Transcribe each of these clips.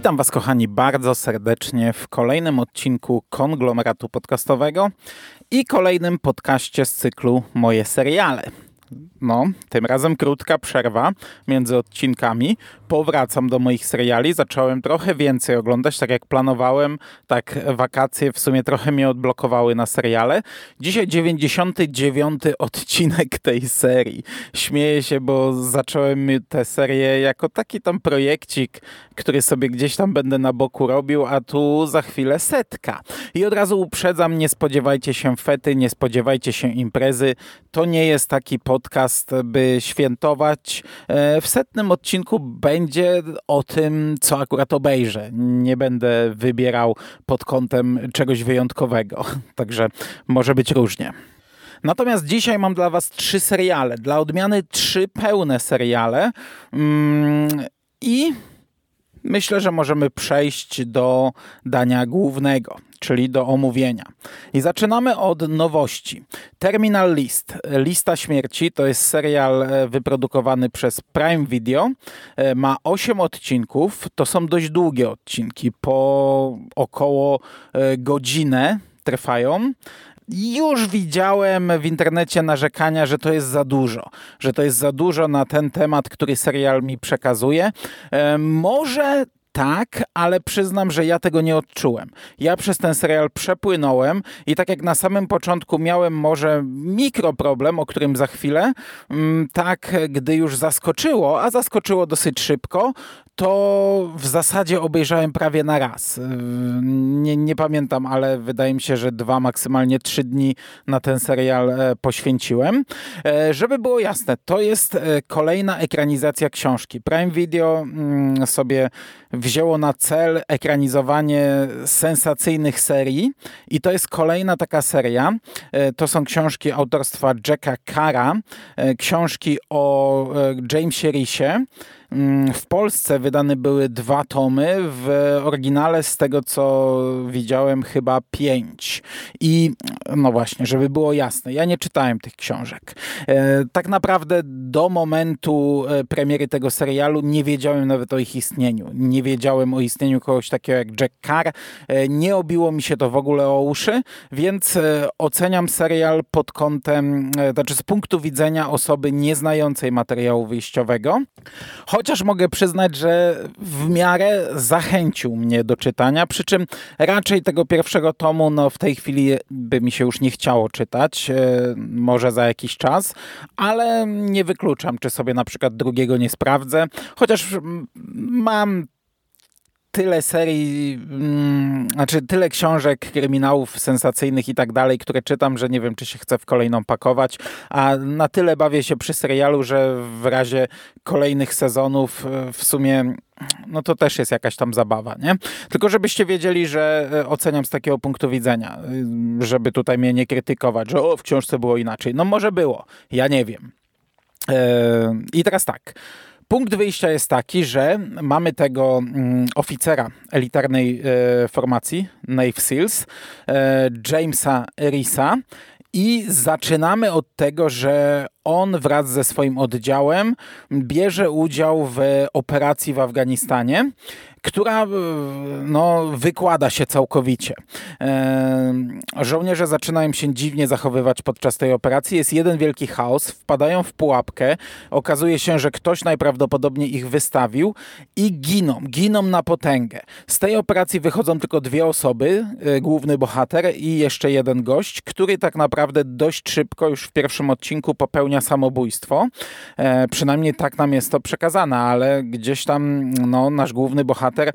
Witam Was, kochani, bardzo serdecznie w kolejnym odcinku konglomeratu podcastowego i kolejnym podcaście z cyklu Moje seriale. No, tym razem krótka przerwa między odcinkami. Powracam do moich seriali. Zacząłem trochę więcej oglądać, tak jak planowałem. Tak, wakacje w sumie trochę mnie odblokowały na seriale. Dzisiaj 99 odcinek tej serii. Śmieję się, bo zacząłem tę serię jako taki tam projekcik, który sobie gdzieś tam będę na boku robił, a tu za chwilę setka. I od razu uprzedzam, nie spodziewajcie się fety, nie spodziewajcie się imprezy. To nie jest taki podcast, by świętować. E, w setnym odcinku będzie o tym, co akurat obejrzę. Nie będę wybierał pod kątem czegoś wyjątkowego. Także może być różnie. Natomiast dzisiaj mam dla Was trzy seriale. Dla odmiany trzy pełne seriale. Mm, I myślę, że możemy przejść do dania głównego, czyli do omówienia. I zaczynamy od nowości. Terminal List, Lista Śmierci, to jest serial e, wyprodukowany przez Prime Video. E, ma 8 odcinków, to są dość długie odcinki, po około e, godzinę trwają. Już widziałem w internecie narzekania, że to jest za dużo, że to jest za dużo na ten temat, który serial mi przekazuje. Może tak, ale przyznam, że ja tego nie odczułem. Ja przez ten serial przepłynąłem i tak jak na samym początku miałem może mikroproblem, o którym za chwilę, mm, tak gdy już zaskoczyło, a zaskoczyło dosyć szybko, to w zasadzie obejrzałem prawie na raz. Yy, nie, nie, pamiętam, ale wydaje mi się, że dwa, maksymalnie trzy dni na ten serial e, poświęciłem. E, żeby było jasne, to jest e, kolejna ekranizacja książki. Prime Video mm, sobie wzięło na cel ekranizowanie sensacyjnych serii i to jest kolejna taka seria. To są książki autorstwa Jacka Cara, książki o Jamesie Risie, w Polsce wydane były dwa tomy, w oryginale z tego co widziałem chyba pięć. I no właśnie, żeby było jasne, ja nie czytałem tych książek. E, tak naprawdę do momentu e, premiery tego serialu nie wiedziałem nawet o ich istnieniu. Nie wiedziałem o istnieniu kogoś takiego jak Jack Carr. E, nie obiło mi się to w ogóle o uszy, więc oceniam serial pod kątem, znaczy z punktu widzenia osoby nieznającej materiału wyjściowego. Chociaż mogę przyznać, że w miarę zachęcił mnie do czytania, przy czym raczej tego pierwszego tomu no, w tej chwili by mi się już nie chciało czytać, e, może za jakiś czas, ale nie wykluczam, czy sobie na przykład drugiego nie sprawdzę, chociaż mam tyle serii, mm, znaczy tyle książek, kryminałów sensacyjnych i tak dalej, które czytam, że nie wiem, czy się chcę w kolejną pakować, a na tyle bawię się przy serialu, że w razie kolejnych sezonów e, w sumie no to też jest jakaś tam zabawa, nie? Tylko żebyście wiedzieli, że e, oceniam z takiego punktu widzenia, e, żeby tutaj mnie nie krytykować, że o, w książce było inaczej. No może było, ja nie wiem. I teraz tak. Punkt wyjścia jest taki, że mamy tego mm, oficera elitarnej e, formacji Nave Seals, e, Jamesa Risa i zaczynamy od tego, że on wraz ze swoim oddziałem bierze udział w operacji w Afganistanie która e, no, wykłada się całkowicie. E, żołnierze zaczynają się dziwnie zachowywać podczas tej operacji. Jest jeden wielki chaos, wpadają w pułapkę. Okazuje się, że ktoś najprawdopodobniej ich wystawił i giną. Giną na potęgę. Z tej operacji wychodzą tylko dwie osoby, e, główny bohater i jeszcze jeden gość, który tak naprawdę dość szybko już w pierwszym odcinku popełnia samobójstwo. Przynajmniej tak nam jest to przekazane, ale gdzieś tam no, nasz główny bohater bohater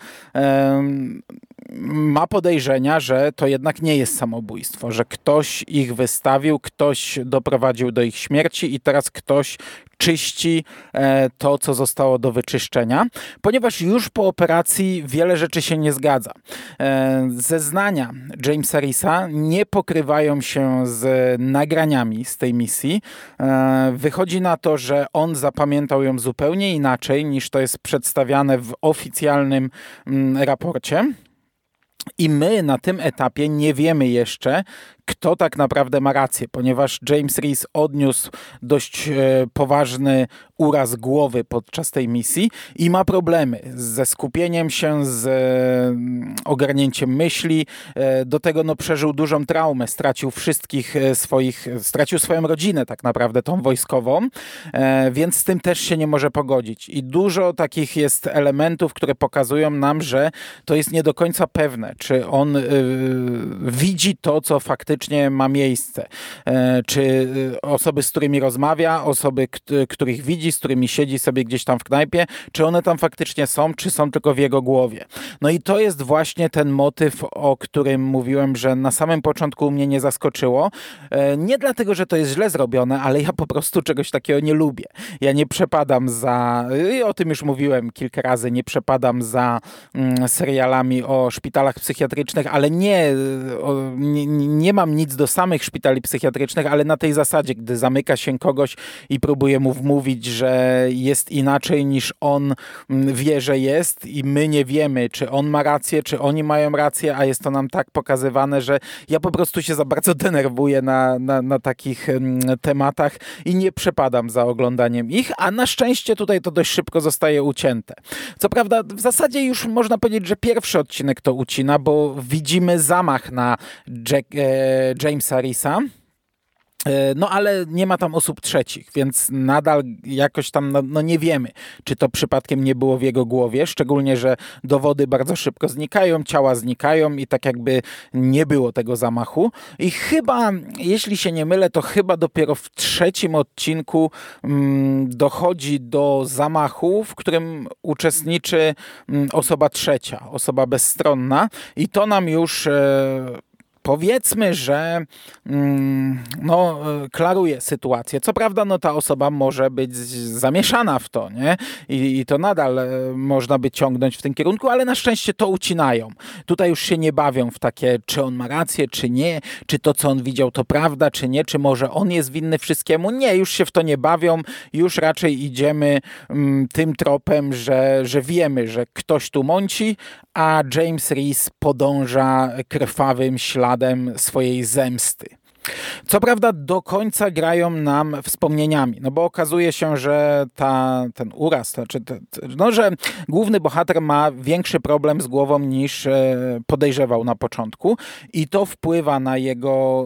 ma podejrzenia, że to jednak nie jest samobójstwo, że ktoś ich wystawił, ktoś doprowadził do ich śmierci i teraz ktoś czyści e, to, co zostało do wyczyszczenia, ponieważ już po operacji wiele rzeczy się nie zgadza. E, zeznania Jamesa Risa nie pokrywają się z nagraniami z tej misji. E, wychodzi na to, że on zapamiętał ją zupełnie inaczej niż to jest przedstawiane w oficjalnym mm, raporcie. I my na tym etapie nie wiemy jeszcze, kto tak naprawdę ma rację, ponieważ James Reese odniósł dość poważny uraz głowy podczas tej misji i ma problemy ze skupieniem się, z ogarnięciem myśli. Do tego no, przeżył dużą traumę, stracił wszystkich swoich, stracił swoją rodzinę tak naprawdę, tą wojskową, więc z tym też się nie może pogodzić. I dużo takich jest elementów, które pokazują nam, że to jest nie do końca pewne, czy on widzi to, co faktycznie ma miejsce. E, czy y, osoby, z którymi rozmawia, osoby, których widzi, z którymi siedzi sobie gdzieś tam w knajpie, czy one tam faktycznie są, czy są tylko w jego głowie. No i to jest właśnie ten motyw, o którym mówiłem, że na samym początku mnie nie zaskoczyło. E, nie dlatego, że to jest źle zrobione, ale ja po prostu czegoś takiego nie lubię. Ja nie przepadam za, i o tym już mówiłem kilka razy, nie przepadam za mm, serialami o szpitalach psychiatrycznych, ale nie, nie, nie mam nic do samych szpitali psychiatrycznych, ale na tej zasadzie, gdy zamyka się kogoś i próbuje mu wmówić, że jest inaczej niż on mm, wie, że jest i my nie wiemy, czy on ma rację, czy oni mają rację, a jest to nam tak pokazywane, że ja po prostu się za bardzo denerwuję na, na, na takich mm, tematach i nie przepadam za oglądaniem ich, a na szczęście tutaj to dość szybko zostaje ucięte. Co prawda w zasadzie już można powiedzieć, że pierwszy odcinek to ucina, bo widzimy zamach na Jack, e, Jamesa Risa. E, no ale nie ma tam osób trzecich, więc nadal jakoś tam no, no, nie wiemy, czy to przypadkiem nie było w jego głowie, szczególnie, że dowody bardzo szybko znikają, ciała znikają i tak jakby nie było tego zamachu. I chyba, jeśli się nie mylę, to chyba dopiero w trzecim odcinku mm, dochodzi do zamachu, w którym uczestniczy mm, osoba trzecia, osoba bezstronna i to nam już e, powiedzmy, że mm, no, klaruje sytuację. Co prawda, no, ta osoba może być zamieszana w to, nie? I, I, to nadal e, można by ciągnąć w tym kierunku, ale na szczęście to ucinają. Tutaj już się nie bawią w takie, czy on ma rację, czy nie, czy to, co on widział, to prawda, czy nie, czy może on jest winny wszystkiemu. Nie, już się w to nie bawią, już raczej idziemy mm, tym tropem, że, że wiemy, że ktoś tu mąci, a James Reese podąża krwawym śladem swojej zemsty. Co prawda do końca grają nam wspomnieniami, no bo okazuje się, że ta, ten uraz, znaczy, no, że główny bohater ma większy problem z głową niż e, podejrzewał na początku i to wpływa na jego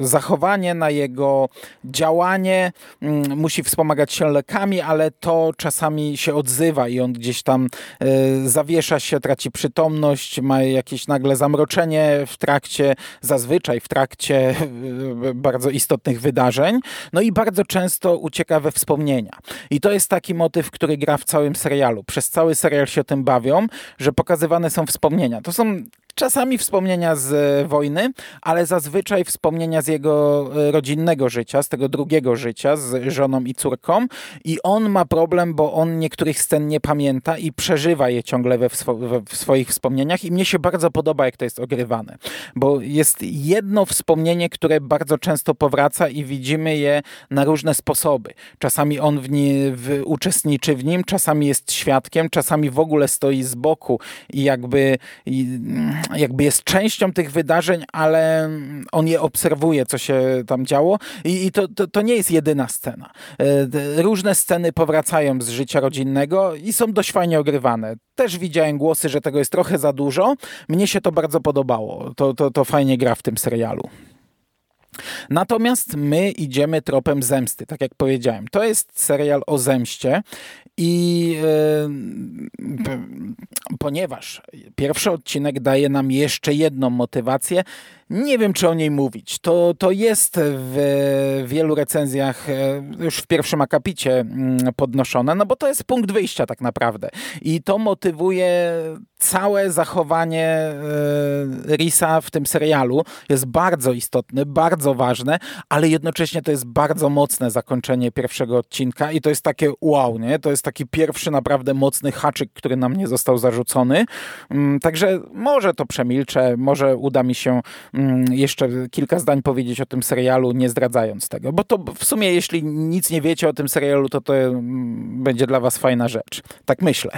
e, zachowanie, na jego działanie. Mm, musi wspomagać się lekami, ale to czasami się odzywa i on gdzieś tam e, zawiesza się, traci przytomność, ma jakieś nagle zamroczenie w trakcie, zazwyczaj w trakcie bardzo istotnych wydarzeń, no i bardzo często ucieka we wspomnienia. I to jest taki motyw, który gra w całym serialu. Przez cały serial się tym bawią, że pokazywane są wspomnienia. To są Czasami wspomnienia z e, wojny, ale zazwyczaj wspomnienia z jego e, rodzinnego życia, z tego drugiego życia, z żoną i córką. I on ma problem, bo on niektórych scen nie pamięta i przeżywa je ciągle we, w swoich wspomnieniach. I mnie się bardzo podoba, jak to jest ogrywane, bo jest jedno wspomnienie, które bardzo często powraca i widzimy je na różne sposoby. Czasami on w nie, w, uczestniczy w nim, czasami jest świadkiem, czasami w ogóle stoi z boku i jakby. I, jakby jest częścią tych wydarzeń, ale on je obserwuje, co się tam działo i, i to, to, to, nie jest jedyna scena. E, różne sceny powracają z życia rodzinnego i są dość fajnie ogrywane. Też widziałem głosy, że tego jest trochę za dużo. Mnie się to bardzo podobało. To, to, to fajnie gra w tym serialu. Natomiast my idziemy tropem zemsty, tak jak powiedziałem. To jest serial o zemście i e, ponieważ pierwszy odcinek daje nam jeszcze jedną motywację, nie wiem, czy o niej mówić. To, to jest w wielu recenzjach e, już w pierwszym akapicie mm, podnoszone, no bo to jest punkt wyjścia tak naprawdę. I to motywuje całe zachowanie e, Risa w tym serialu. Jest bardzo istotne, bardzo ważne, ale jednocześnie to jest bardzo mocne zakończenie pierwszego odcinka i to jest takie wow, nie? To jest taki pierwszy naprawdę mocny haczyk, który nam nie został zarzucony. Mm, także może to przemilczę, może uda mi się jeszcze kilka zdań powiedzieć o tym serialu, nie zdradzając tego. Bo to w sumie, jeśli nic nie wiecie o tym serialu, to to mm, będzie dla was fajna rzecz. Tak myślę.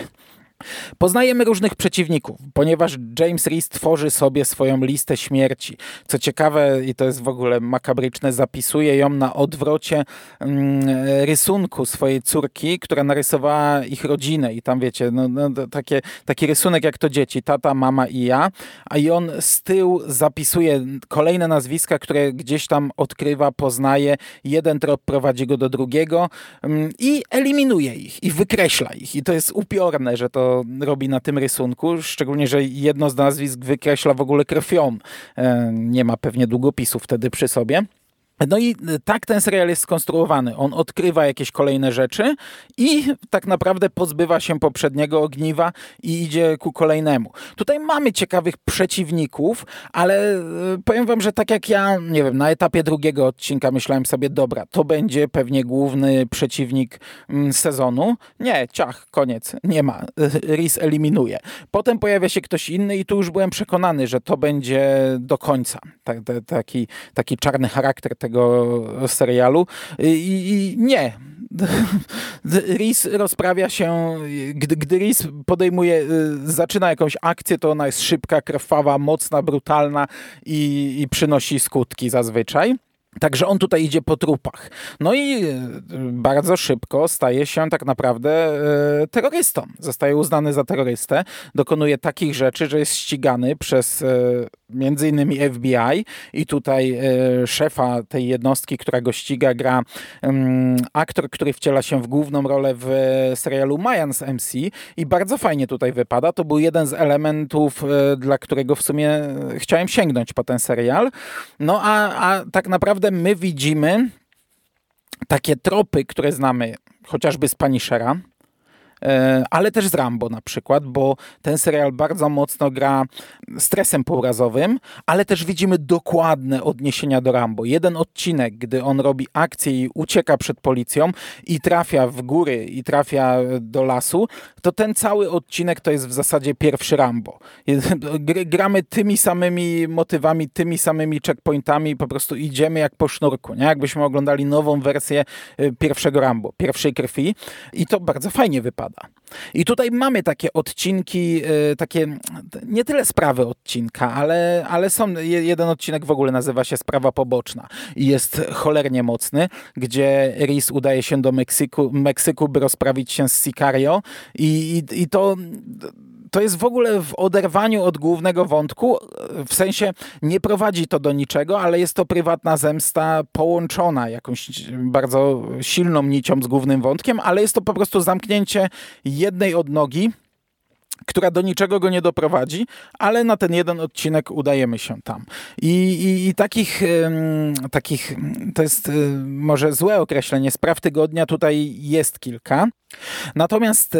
Poznajemy różnych przeciwników, ponieważ James Reese tworzy sobie swoją listę śmierci. Co ciekawe, i to jest w ogóle makabryczne, zapisuje ją na odwrocie mm, rysunku swojej córki, która narysowała ich rodzinę. I tam wiecie, no, no, takie, taki rysunek jak to dzieci, tata, mama i ja. A i on z tyłu zapisuje kolejne nazwiska, które gdzieś tam odkrywa, poznaje. Jeden trop prowadzi go do drugiego mm, i eliminuje ich i wykreśla ich. I to jest upiorne, że to robi na tym rysunku, szczególnie, że jedno z nazwisk wykreśla w ogóle krwią. E, nie ma pewnie długopisu wtedy przy sobie. No i tak ten serial jest skonstruowany. On odkrywa jakieś kolejne rzeczy i tak naprawdę pozbywa się poprzedniego ogniwa i idzie ku kolejnemu. Tutaj mamy ciekawych przeciwników, ale e, powiem wam, że tak jak ja, nie wiem, na etapie drugiego odcinka myślałem sobie, dobra, to będzie pewnie główny przeciwnik mm, sezonu. Nie, ciach, koniec, nie ma. Riz eliminuje. Potem pojawia się ktoś inny i tu już byłem przekonany, że to będzie do końca. Taki, taki czarny charakter tego serialu i, i nie. Riz rozprawia się, gdy, gdy Riz podejmuje, y, zaczyna jakąś akcję, to ona jest szybka, krwawa, mocna, brutalna i, i przynosi skutki zazwyczaj. Także on tutaj idzie po trupach. No i e, bardzo szybko staje się tak naprawdę e, terrorystą. Zostaje uznany za terrorystę. Dokonuje takich rzeczy, że jest ścigany przez między innymi FBI i tutaj szefa tej jednostki, która go ściga, gra aktor, który wciela się w główną rolę w serialu Mayans MC i bardzo fajnie tutaj wypada. To był jeden z elementów, dla którego w sumie chciałem sięgnąć po ten serial. No a, a tak naprawdę my widzimy takie tropy, które znamy chociażby z Punishera, E, ale też z Rambo na przykład, bo ten serial bardzo mocno gra stresem pourazowym, ale też widzimy dokładne odniesienia do Rambo. Jeden odcinek, gdy on robi akcję i ucieka przed policją i trafia w góry i trafia do lasu, to ten cały odcinek to jest w zasadzie pierwszy Rambo. Gramy tymi samymi motywami, tymi samymi checkpointami, po prostu idziemy jak po sznurku, nie? jakbyśmy oglądali nową wersję e, pierwszego Rambo, pierwszej krwi i to bardzo fajnie wypada. I tutaj mamy takie odcinki, y, takie nie tyle sprawy odcinka, ale, ale są, jeden odcinek w ogóle nazywa się Sprawa Poboczna i jest cholernie mocny, gdzie Riz udaje się do Meksyku, Meksyku by rozprawić się z Sicario i, i, i to to jest w ogóle w oderwaniu od głównego wątku, w sensie nie prowadzi to do niczego, ale jest to prywatna zemsta połączona jakąś bardzo silną nicią z głównym wątkiem, ale jest to po prostu zamknięcie jednej odnogi która do niczego go nie doprowadzi, ale na ten jeden odcinek udajemy się tam. I, i, i takich, takich, to jest y, może złe określenie, spraw tygodnia tutaj jest kilka. Natomiast, e,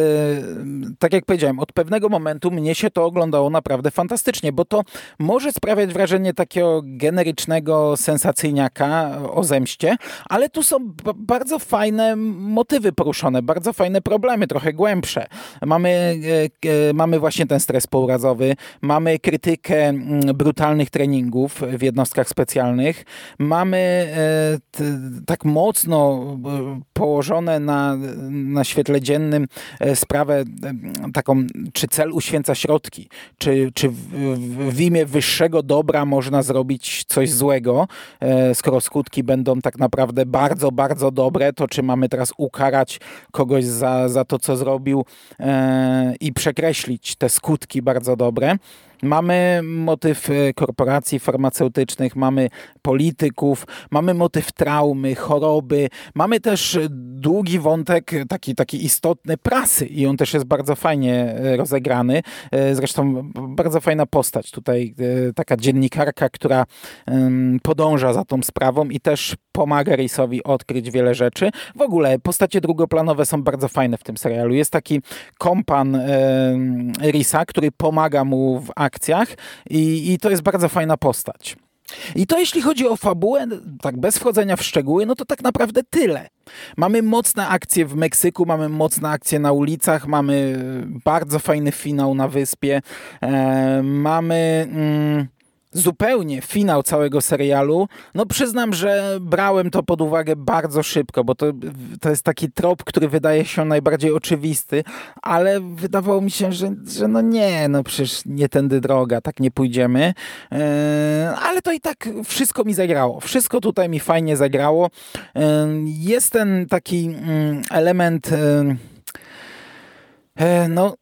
tak jak powiedziałem, od pewnego momentu mnie się to oglądało naprawdę fantastycznie, bo to może sprawiać wrażenie takiego generycznego sensacyjniaka o zemście, ale tu są bardzo fajne motywy poruszone, bardzo fajne problemy, trochę głębsze. Mamy, e, e, mamy właśnie ten stres pourazowy, mamy krytykę brutalnych treningów w jednostkach specjalnych, mamy tak mocno położone na, na świecie świetle dziennym e, sprawę e, taką, czy cel uświęca środki, czy, czy w, w imię wyższego dobra można zrobić coś złego, e, skoro skutki będą tak naprawdę bardzo, bardzo dobre, to czy mamy teraz ukarać kogoś za, za to, co zrobił i przekreślić te skutki bardzo dobre. Mamy motyw e, korporacji farmaceutycznych, mamy polityków, mamy motyw traumy, choroby, mamy też długi wątek, taki, taki istotny prasy i on też jest bardzo fajnie e, rozegrany. E, zresztą bardzo fajna postać tutaj, taka dziennikarka, która podąża za tą sprawą i też pomaga Risowi odkryć wiele rzeczy. W ogóle postacie drugoplanowe są bardzo fajne w tym serialu. Jest taki kompan Risa, który pomaga mu w akcjach i, i to jest bardzo fajna postać. I to jeśli chodzi o fabułę, tak bez wchodzenia w szczegóły, no to tak naprawdę tyle. Mamy mocne akcje w Meksyku, mamy mocne akcje na ulicach, mamy bardzo fajny finał na wyspie, e, mamy... Mm, zupełnie finał całego serialu, no przyznam, że brałem to pod uwagę bardzo szybko, bo to, to jest taki trop, który wydaje się najbardziej oczywisty, ale wydawało mi się, że, że no nie, no przecież nie tędy droga, tak nie pójdziemy. E, ale to i tak wszystko mi zagrało. Wszystko tutaj mi fajnie zagrało. E, jest ten taki mm, element e, no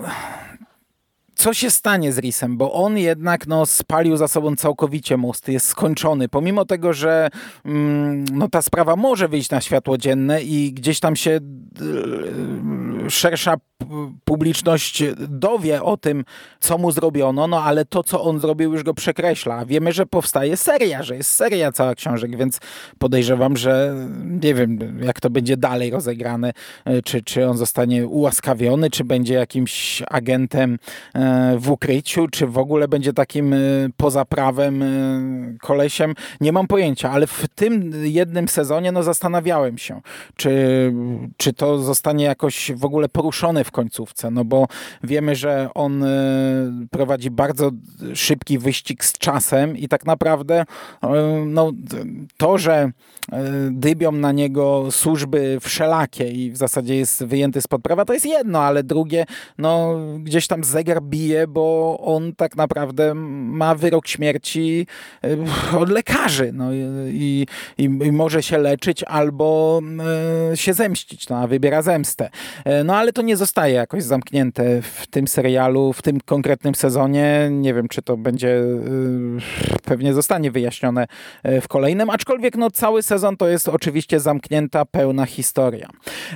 co się stanie z Risem, bo on jednak no, spalił za sobą całkowicie most, jest skończony. Pomimo tego, że mm, no, ta sprawa może wyjść na światło dzienne i gdzieś tam się yy, szersza publiczność dowie o tym, co mu zrobiono, no ale to, co on zrobił, już go przekreśla. Wiemy, że powstaje seria, że jest seria cała książek, więc podejrzewam, że nie wiem, jak to będzie dalej rozegrane, e, czy, czy on zostanie ułaskawiony, czy będzie jakimś agentem e, w ukryciu, czy w ogóle będzie takim e, poza prawem kolesiem. Nie mam pojęcia, ale w tym jednym sezonie no zastanawiałem się, czy, czy to zostanie jakoś w ogóle poruszone w końcówce, no bo wiemy, że on e, prowadzi bardzo szybki wyścig z czasem i tak naprawdę no, to, że dybią na niego służby wszelakie i w zasadzie jest wyjęty spod prawa, to jest jedno, ale drugie, no gdzieś tam zegar bije, bo on tak naprawdę ma wyrok śmierci od lekarzy no, i, i, i może się leczyć albo się zemścić, no, a wybiera zemstę. No ale to nie zostaje jakoś zamknięte w tym serialu, w tym konkretnym sezonie. Nie wiem, czy to będzie, pewnie zostanie wyjaśnione w kolejnym, aczkolwiek no, cały sezon to jest oczywiście zamknięta, pełna historia.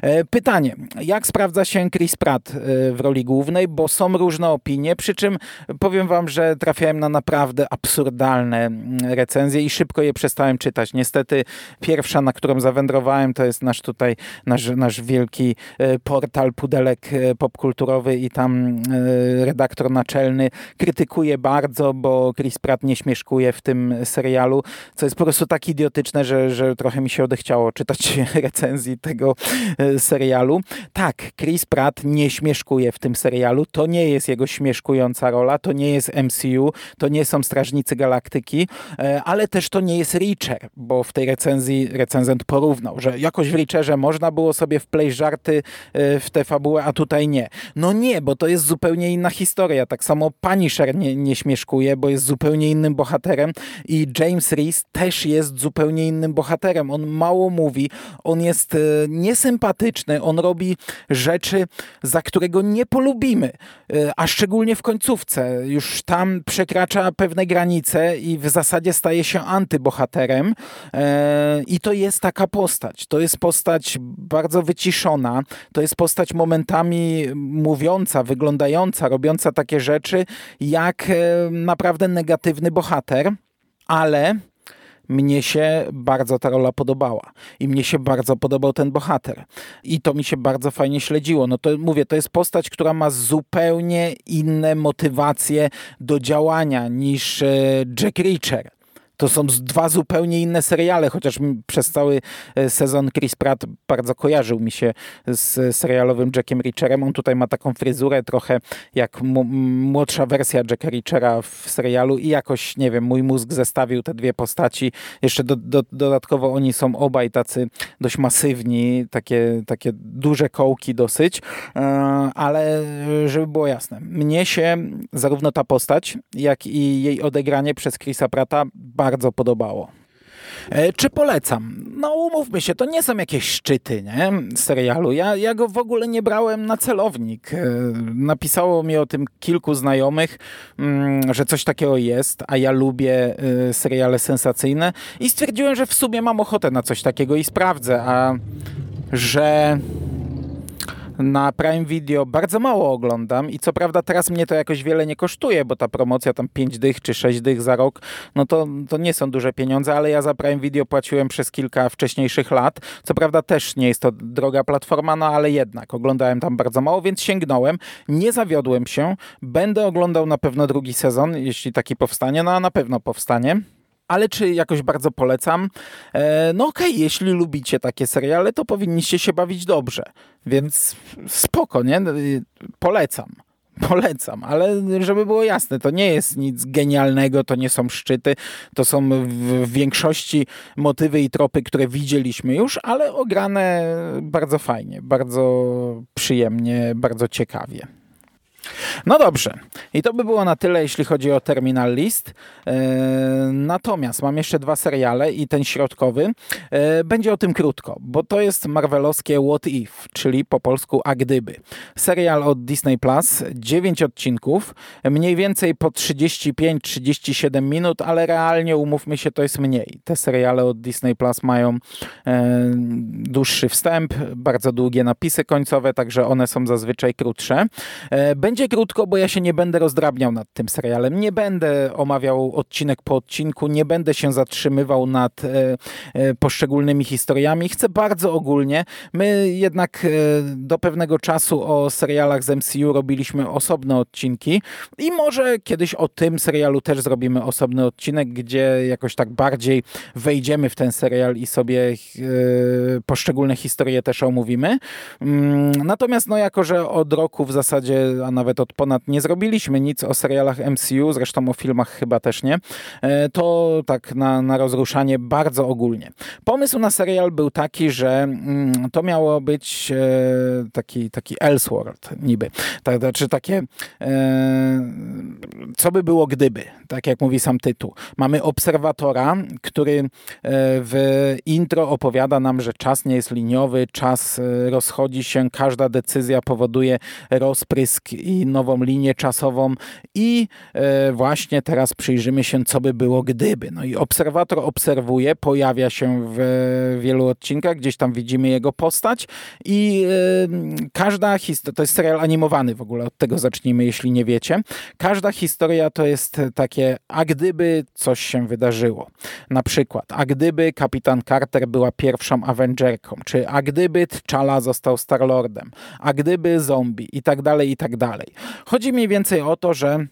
E, pytanie, jak sprawdza się Chris Pratt w roli głównej, bo są różne opinie, przy czym powiem wam, że trafiałem na naprawdę absurdalne mm, recenzje i szybko je przestałem czytać. Niestety pierwsza, na którą zawędrowałem, to jest nasz tutaj, nasz, nasz wielki portal Pudelek popkulturowy i tam e, redaktor naczelny krytykuje bardzo, bo Chris Pratt nie śmieszkuje w tym serialu, co jest po prostu tak idiotyczne, że, że trochę mi się odechciało czytać recenzji tego e, serialu. Tak, Chris Pratt nie śmieszkuje w tym serialu, to nie jest jego śmieszkująca rola, to nie jest MCU, to nie są Strażnicy Galaktyki, e, ale też to nie jest Reacher, bo w tej recenzji recenzent porównał, że jakoś w Reacherze można było sobie wpleść żarty w tę fabułę, a tutaj nie. No nie, bo to jest zupełnie inna historia. Tak samo Punisher nie, nie śmieszkuje, bo jest zupełnie innym bohaterem i James Reese też jest zupełnie innym bohaterem. On mało mówi, on jest e, niesympatyczny, on robi rzeczy, za którego nie polubimy, e, a szczególnie w końcówce. Już tam przekracza pewne granice i w zasadzie staje się antybohaterem e, i to jest taka postać. To jest postać bardzo wyciszona, to jest postać momentami mówiąca, wyglądająca, robiąca takie rzeczy, jak e, naprawdę negatywny bohater, ale mnie się bardzo ta rola podobała i mnie się bardzo podobał ten bohater. I to mi się bardzo fajnie śledziło. No to mówię, to jest postać, która ma zupełnie inne motywacje do działania niż e, Jack Reacher. To są dwa zupełnie inne seriale, chociaż przez cały e, sezon Chris Pratt bardzo kojarzył mi się z serialowym Jackiem Reacherem. On tutaj ma taką fryzurę trochę jak młodsza wersja Jacka Reachera w serialu i jakoś, nie wiem, mój mózg zestawił te dwie postaci. Jeszcze do, do, dodatkowo oni są obaj tacy dość masywni, takie, takie duże kołki dosyć, e, ale żeby było jasne, mnie się zarówno ta postać, jak i jej odegranie przez Chrisa Prata bardzo podobało. E, czy polecam? No umówmy się, to nie są jakieś szczyty nie? serialu. Ja, ja go w ogóle nie brałem na celownik. E, napisało mi o tym kilku znajomych, mm, że coś takiego jest, a ja lubię e, seriale sensacyjne i stwierdziłem, że w sumie mam ochotę na coś takiego i sprawdzę, a że na Prime Video bardzo mało oglądam i co prawda teraz mnie to jakoś wiele nie kosztuje, bo ta promocja tam 5 dych czy 6 dych za rok, no to, to nie są duże pieniądze, ale ja za Prime Video płaciłem przez kilka wcześniejszych lat. Co prawda też nie jest to droga platforma, no ale jednak oglądałem tam bardzo mało, więc sięgnąłem. Nie zawiodłem się. Będę oglądał na pewno drugi sezon, jeśli taki powstanie, no a na pewno powstanie ale czy jakoś bardzo polecam? E, no okej, okay, jeśli lubicie takie seriale, to powinniście się bawić dobrze, więc spoko, nie? Polecam. polecam, ale żeby było jasne, to nie jest nic genialnego, to nie są szczyty, to są w większości motywy i tropy, które widzieliśmy już, ale ograne bardzo fajnie, bardzo przyjemnie, bardzo ciekawie. No dobrze. I to by było na tyle, jeśli chodzi o Terminal List. E, natomiast mam jeszcze dwa seriale i ten środkowy e, będzie o tym krótko, bo to jest marvelowskie What If, czyli po polsku A Gdyby. Serial od Disney Plus, 9 odcinków, mniej więcej po 35-37 minut, ale realnie umówmy się, to jest mniej. Te seriale od Disney Plus mają e, dłuższy wstęp, bardzo długie napisy końcowe, także one są zazwyczaj krótsze. Będzie będzie krótko, bo ja się nie będę rozdrabniał nad tym serialem. Nie będę omawiał odcinek po odcinku, nie będę się zatrzymywał nad e, e, poszczególnymi historiami. Chcę bardzo ogólnie. My jednak e, do pewnego czasu o serialach z MCU robiliśmy osobne odcinki i może kiedyś o tym serialu też zrobimy osobny odcinek, gdzie jakoś tak bardziej wejdziemy w ten serial i sobie e, poszczególne historie też omówimy. Mm, natomiast no jako, że od roku w zasadzie, a nawet nawet od ponad nie zrobiliśmy nic o serialach MCU, zresztą o filmach chyba też nie, e, to tak na, na rozruszanie bardzo ogólnie. Pomysł na serial był taki, że mm, to miało być e, taki, taki Elseworld niby. Tak, znaczy takie e, co by było gdyby, tak jak mówi sam tytuł. Mamy obserwatora, który w intro opowiada nam, że czas nie jest liniowy, czas rozchodzi się, każda decyzja powoduje rozprysk i nową linię czasową i e, właśnie teraz przyjrzymy się, co by było gdyby. No i obserwator obserwuje, pojawia się w wielu odcinkach, gdzieś tam widzimy jego postać i e, każda historia, to jest serial animowany w ogóle, od tego zacznijmy, jeśli nie wiecie. Każda historia to jest takie, a gdyby coś się wydarzyło. Na przykład, a gdyby kapitan Carter była pierwszą Avengerką, czy a gdyby T'Challa został Starlordem, a gdyby zombie i tak dalej, i tak dalej. Chodzi mniej więcej o to, że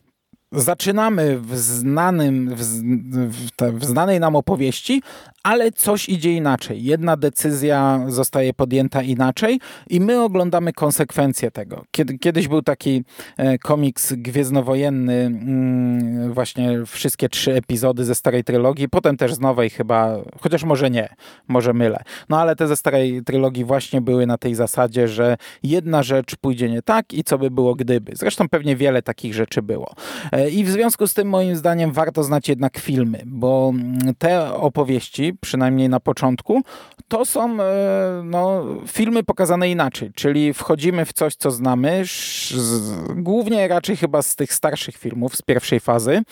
zaczynamy w, znanym, w, w, w, znanej nam opowieści, ale coś idzie inaczej. Jedna decyzja zostaje podjęta inaczej i my oglądamy konsekwencje tego. Kiedy, kiedyś był taki e, komiks gwiezdnowojenny, mm, właśnie wszystkie trzy epizody ze starej trylogii, potem też z nowej chyba, chociaż może nie, może mylę. No ale te ze starej trylogii właśnie były na tej zasadzie, że jedna rzecz pójdzie nie tak i co by było gdyby. Zresztą pewnie wiele takich rzeczy było. E, I w związku z tym moim zdaniem warto znać jednak filmy, bo mm, te opowieści przynajmniej na początku, to są e, no, filmy pokazane inaczej, czyli wchodzimy w coś, co znamy, głównie raczej chyba z tych starszych filmów, z pierwszej fazy,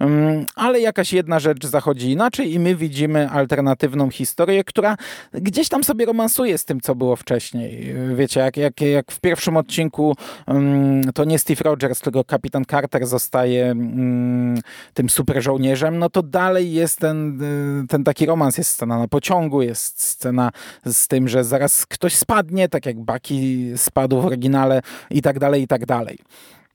mm, ale jakaś jedna rzecz zachodzi inaczej i my widzimy alternatywną historię, która gdzieś tam sobie romansuje z tym, co było wcześniej. Wiecie, jak, jak, jak w pierwszym odcinku mm, to nie Steve Rogers, tylko kapitan Carter zostaje mm, tym super żołnierzem, no to dalej jest ten, e, ten taki romans jest scena na pociągu, jest scena z tym, że zaraz ktoś spadnie, tak jak Baki spadł w oryginale i tak dalej, i tak dalej.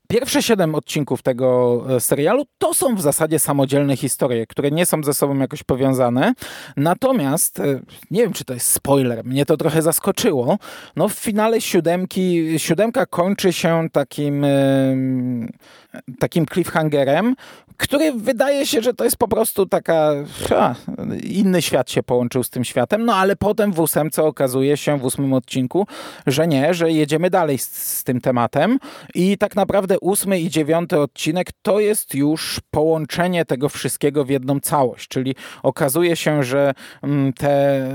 Pierwsze siedem odcinków tego e, serialu to są w zasadzie samodzielne historie, które nie są ze sobą jakoś powiązane. Natomiast, e, nie wiem czy to jest spoiler, mnie to trochę zaskoczyło. No w finale siódemki, siódemka kończy się takim, takim cliffhangerem, który wydaje się, że to jest po prostu taka, ha, inny świat się połączył z tym światem, no ale potem w ósemce okazuje się, w ósmym odcinku, że nie, że jedziemy dalej z, z tym tematem i tak naprawdę ósmy i dziewiąty odcinek to jest już połączenie tego wszystkiego w jedną całość, czyli okazuje się, że mm, te,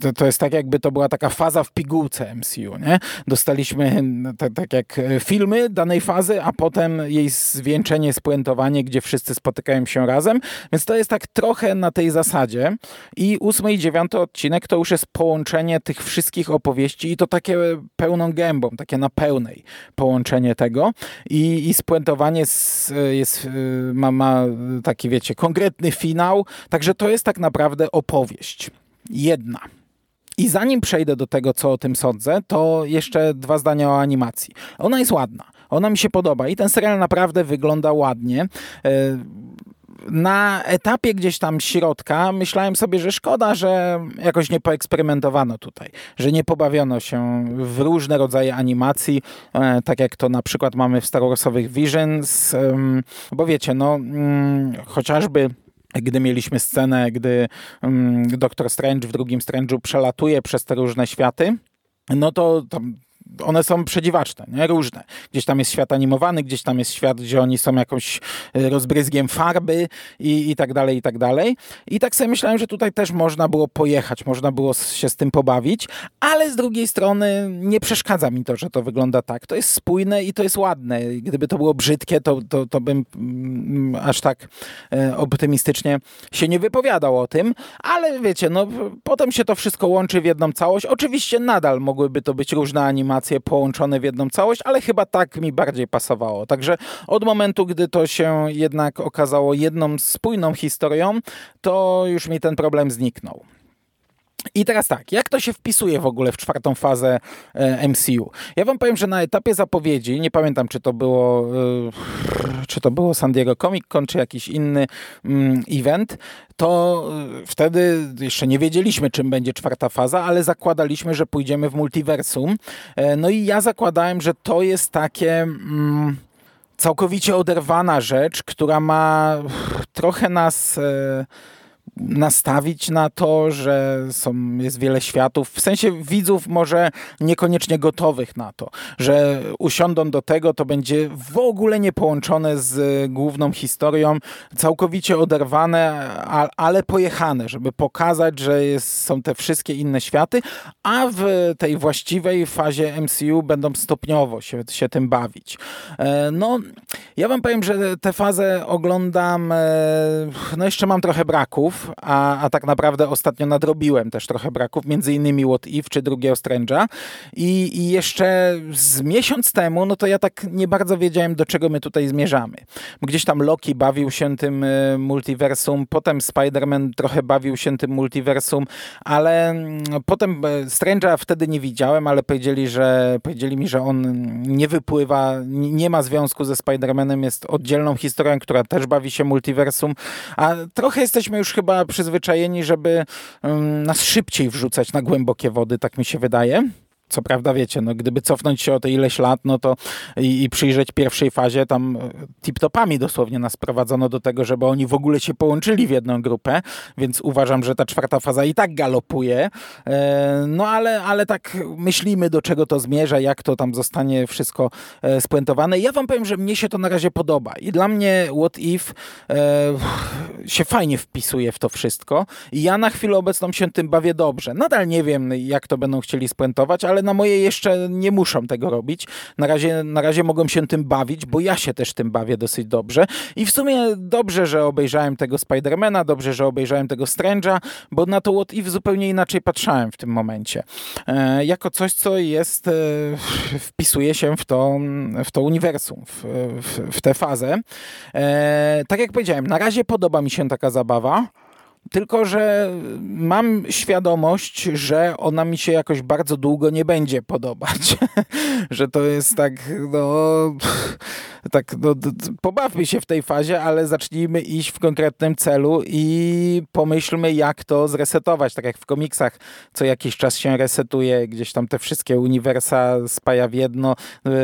to, to jest tak jakby to była taka faza w pigułce MCU, nie? Dostaliśmy tak, tak jak filmy danej fazy, a potem jej zwieńczenie, spuentowanie, gdzie wszyscy spotykają się razem, więc to jest tak trochę na tej zasadzie i ósmy i dziewiąty odcinek to już jest połączenie tych wszystkich opowieści i to takie pełną gębą, takie na pełnej połączenie tego i, i spuentowanie jest, jest, ma, ma taki, wiecie, konkretny finał, także to jest tak naprawdę opowieść. Jedna. I zanim przejdę do tego, co o tym sądzę, to jeszcze dwa zdania o animacji. Ona jest ładna. Ona mi się podoba i ten serial naprawdę wygląda ładnie. E, na etapie gdzieś tam środka myślałem sobie, że szkoda, że jakoś nie poeksperymentowano tutaj, że nie pobawiono się w różne rodzaje animacji, e, tak jak to na przykład mamy w Star Warsowych Visions, bo wiecie, no mm, chociażby gdy mieliśmy scenę, gdy um, Doktor Strange w drugim Strange'u przelatuje przez te różne światy, no to tam one są przedziwaczne, nie? różne. Gdzieś tam jest świat animowany, gdzieś tam jest świat, gdzie oni są jakąś e, rozbryzgiem farby i, i tak dalej, i tak dalej. I tak sobie myślałem, że tutaj też można było pojechać, można było się z tym pobawić, ale z drugiej strony nie przeszkadza mi to, że to wygląda tak. To jest spójne i to jest ładne. Gdyby to było brzydkie, to, to, to bym mm, aż tak e, optymistycznie się nie wypowiadał o tym, ale wiecie, no potem się to wszystko łączy w jedną całość. Oczywiście nadal mogłyby to być różne animacje, animacje połączone w jedną całość, ale chyba tak mi bardziej pasowało. Także od momentu, gdy to się jednak okazało jedną spójną historią, to już mi ten problem zniknął. I teraz tak, jak to się wpisuje w ogóle w czwartą fazę e, MCU? Ja wam powiem, że na etapie zapowiedzi, nie pamiętam czy to było e, czy to było San Diego Comic Con, czy jakiś inny mm, event, to e, wtedy jeszcze nie wiedzieliśmy, czym będzie czwarta faza, ale zakładaliśmy, że pójdziemy w multiversum. No i ja zakładałem, że to jest takie... Mm, całkowicie oderwana rzecz, która ma trochę nas nastawić na to, że są, jest wiele światów, w sensie widzów może niekoniecznie gotowych na to, że usiądą do tego, to będzie w ogóle nie połączone z główną historią, całkowicie oderwane, ale pojechane, żeby pokazać, że jest, są te wszystkie inne światy, a w tej właściwej fazie MCU będą stopniowo się, się tym bawić. E, no, ja wam powiem, że tę fazę oglądam, e, no jeszcze mam trochę braków, a, a tak naprawdę ostatnio nadrobiłem też trochę braków, między innymi What If czy drugiego Strange'a I, i jeszcze z miesiąc temu, no to ja tak nie bardzo wiedziałem, do czego my tutaj zmierzamy. Gdzieś tam Loki bawił się tym y, multiversum, potem Spider-Man trochę bawił się tym multiversum, ale mm, potem y, Strange'a wtedy nie widziałem, ale powiedzieli, że powiedzieli mi, że on nie wypływa, nie ma związku ze Spider-Manem, jest oddzielną historią, która też bawi się multiversum, a trochę jesteśmy już chyba chyba przyzwyczajeni, żeby nas szybciej wrzucać na głębokie wody, tak mi się wydaje. Co prawda, wiecie, no, gdyby cofnąć się o te ileś lat, no to i, i przyjrzeć pierwszej fazie, tam e, tip-topami dosłownie nas prowadzono do tego, żeby oni w ogóle się połączyli w jedną grupę, więc uważam, że ta czwarta faza i tak galopuje. E, no ale, ale tak myślimy, do czego to zmierza, jak to tam zostanie wszystko e, spuentowane. Ja wam powiem, że mnie się to na razie podoba i dla mnie What If się fajnie wpisuje w to wszystko i ja na chwilę obecną się tym bawię dobrze. Nadal nie wiem, jak to będą chcieli spuentować, ale na moje jeszcze nie muszą tego robić. Na razie, na razie mogą się tym bawić, bo ja się też tym bawię dosyć dobrze. I w sumie dobrze, że obejrzałem tego Spidermana, dobrze, że obejrzałem tego Strange'a, bo na to What If zupełnie inaczej patrzałem w tym momencie. E, jako coś, co jest, e, wpisuje się w to, w to uniwersum, w, w, w tę fazę. E, tak jak powiedziałem, na razie podoba mi się taka zabawa. Tylko, że mam świadomość, że ona mi się jakoś bardzo długo nie będzie podobać. że to jest tak, no tak, no, pobawmy się w tej fazie, ale zacznijmy iść w konkretnym celu i pomyślmy, jak to zresetować. Tak jak w komiksach co jakiś czas się resetuje, gdzieś tam te wszystkie uniwersa spaja w jedno,